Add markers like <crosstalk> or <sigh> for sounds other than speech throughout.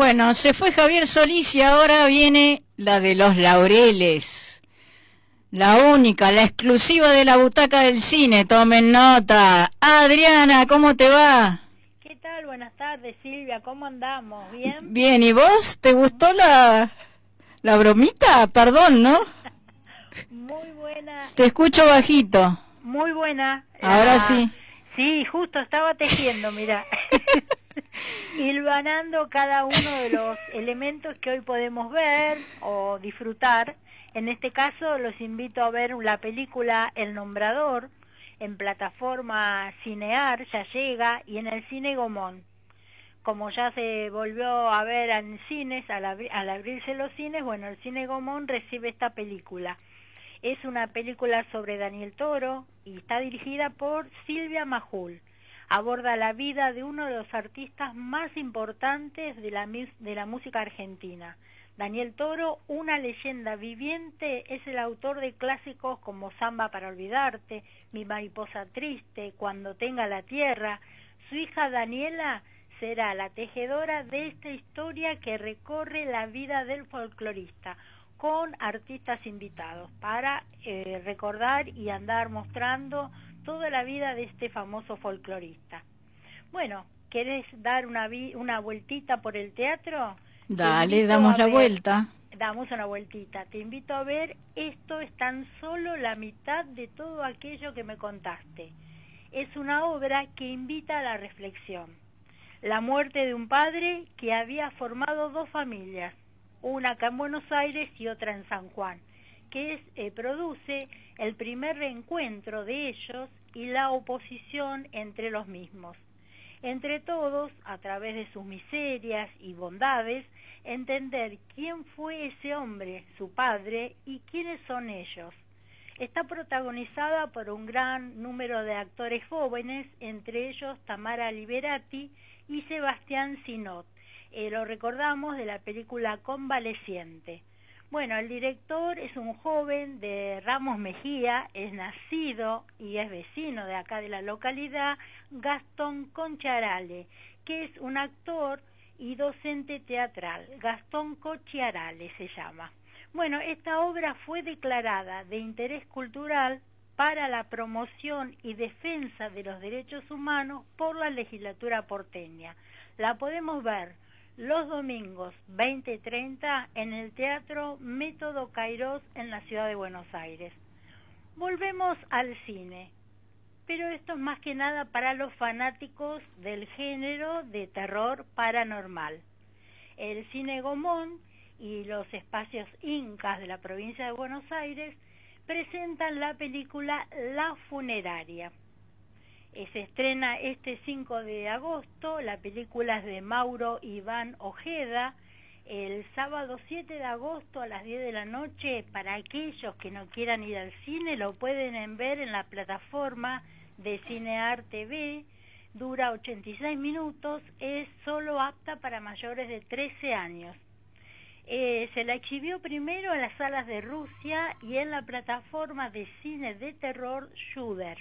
Bueno, se fue Javier Solís y ahora viene la de los laureles. La única, la exclusiva de la butaca del cine. Tomen nota. Adriana, ¿cómo te va? ¿Qué tal? Buenas tardes, Silvia. ¿Cómo andamos? ¿Bien? Bien, ¿y vos? ¿Te gustó la, la bromita? Perdón, ¿no? <laughs> Muy buena. Te escucho bajito. Muy buena. Ahora Ah, sí. Sí, justo estaba tejiendo, mira. <laughs> Hilvanando cada uno de los <laughs> elementos que hoy podemos ver o disfrutar. En este caso, los invito a ver la película El Nombrador en plataforma Cinear, ya llega, y en el Cine Gomón. Como ya se volvió a ver en cines, al, abri- al abrirse los cines, bueno, el Cine Gomón recibe esta película. Es una película sobre Daniel Toro y está dirigida por Silvia Majul. Aborda la vida de uno de los artistas más importantes de la, música argentina. Daniel Toro, una leyenda viviente, es el autor de clásicos como Samba para olvidarte, Mi mariposa triste, Cuando tenga la tierra. Su hija Daniela será la tejedora de esta historia que recorre la vida del folclorista con artistas invitados para eh, recordar y andar mostrando toda la vida de este famoso folclorista. Bueno, ¿querés dar una, vi- una vueltita por el teatro? Te Dale, damos la ver- vuelta. Damos una vueltita. Te invito a ver, esto es tan solo la mitad de todo aquello que me contaste. Es una obra que invita a la reflexión. La muerte de un padre que había formado dos familias, una acá en Buenos Aires y otra en San Juan, que eh, produce el primer reencuentro de ellos y la oposición entre los mismos. Entre todos, a través de sus miserias y bondades, entender quién fue ese hombre, su padre, y quiénes son ellos. Está protagonizada por un gran número de actores jóvenes, entre ellos Tamara Liberati y Sebastián Sinot. Eh, lo recordamos de la película Convaleciente. Bueno, el director es un joven de Ramos Mejía, es nacido y es vecino de acá de la localidad, Gastón Concharale, que es un actor y docente teatral. Gastón Cochiarale se llama. Bueno, esta obra fue declarada de interés cultural para la promoción y defensa de los derechos humanos por la legislatura porteña. La podemos ver los domingos 20 y 30 en el Teatro Método Cairós en la ciudad de Buenos Aires. Volvemos al cine, pero esto es más que nada para los fanáticos del género de terror paranormal. El cine Gomón y los espacios incas de la provincia de Buenos Aires presentan la película La funeraria. Eh, Se estrena este 5 de agosto, la película es de Mauro Iván Ojeda, el sábado 7 de agosto a las 10 de la noche, para aquellos que no quieran ir al cine, lo pueden ver en la plataforma de Cinear TV, dura 86 minutos, es solo apta para mayores de 13 años. Eh, se la exhibió primero en las salas de Rusia y en la plataforma de cine de terror Shudder.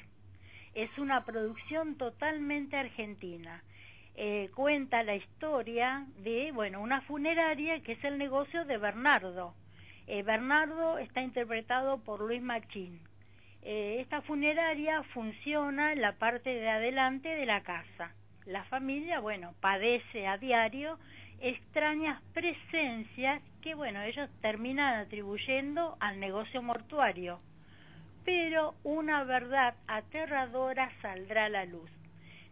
Es una producción totalmente argentina. Eh, cuenta la historia de, bueno, una funeraria que es el negocio de Bernardo. Eh, Bernardo está interpretado por Luis Machín. Eh, esta funeraria funciona en la parte de adelante de la casa. La familia, bueno, padece a diario extrañas presencias que, bueno, ellos terminan atribuyendo al negocio mortuario. Pero una verdad aterradora saldrá a la luz.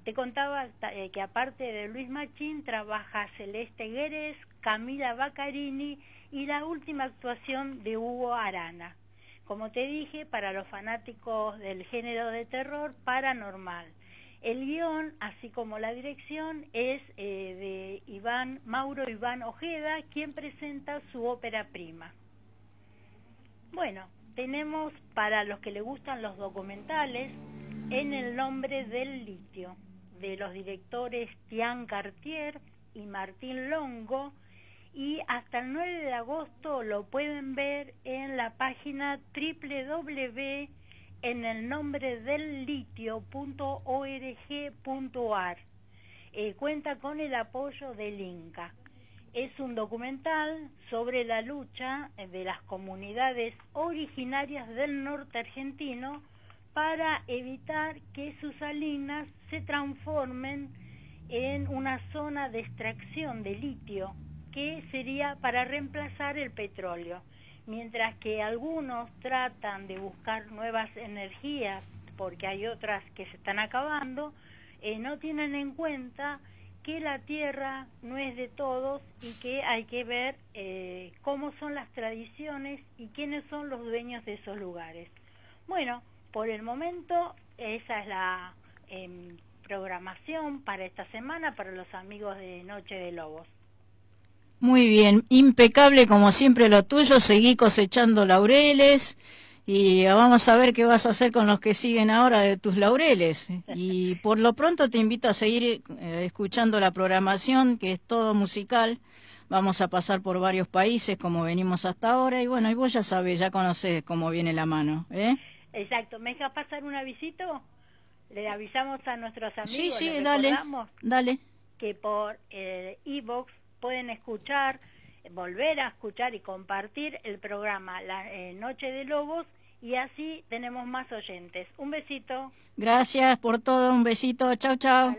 Te contaba eh, que aparte de Luis Machín trabaja Celeste Gueres, Camila Baccarini y la última actuación de Hugo Arana. Como te dije, para los fanáticos del género de terror paranormal. El guion, así como la dirección, es eh, de Iván Mauro Iván Ojeda, quien presenta su ópera prima. Bueno, tenemos para los que le gustan los documentales, En el nombre del litio, de los directores Tian Cartier y Martín Longo, y hasta el 9 de agosto lo pueden ver en la página www. Eh, cuenta con el apoyo del Inca. Es un documental sobre la lucha de las comunidades originarias del norte argentino para evitar que sus salinas se transformen en una zona de extracción de litio que sería para reemplazar el petróleo. Mientras que algunos tratan de buscar nuevas energías porque hay otras que se están acabando, eh, no tienen en cuenta que la tierra no es de todos y que hay que ver eh, cómo son las tradiciones y quiénes son los dueños de esos lugares. Bueno, por el momento esa es la em, programación para esta semana para los amigos de Noche de Lobos. Muy bien, impecable como siempre lo tuyo, seguí cosechando laureles y vamos a ver qué vas a hacer con los que siguen ahora de tus laureles. Y por lo pronto te invito a seguir eh, escuchando la programación, que es todo musical. Vamos a pasar por varios países como venimos hasta ahora y bueno, y vos ya sabés, ya conoces cómo viene la mano. ¿eh? Exacto, ¿me dejas pasar un avisito? Le avisamos a nuestros amigos. Sí, sí, dale, dale. Que por eh, pueden escuchar volver a escuchar y compartir el programa La eh, Noche de Lobos y así tenemos más oyentes. Un besito. Gracias por todo, un besito. Chao, chao.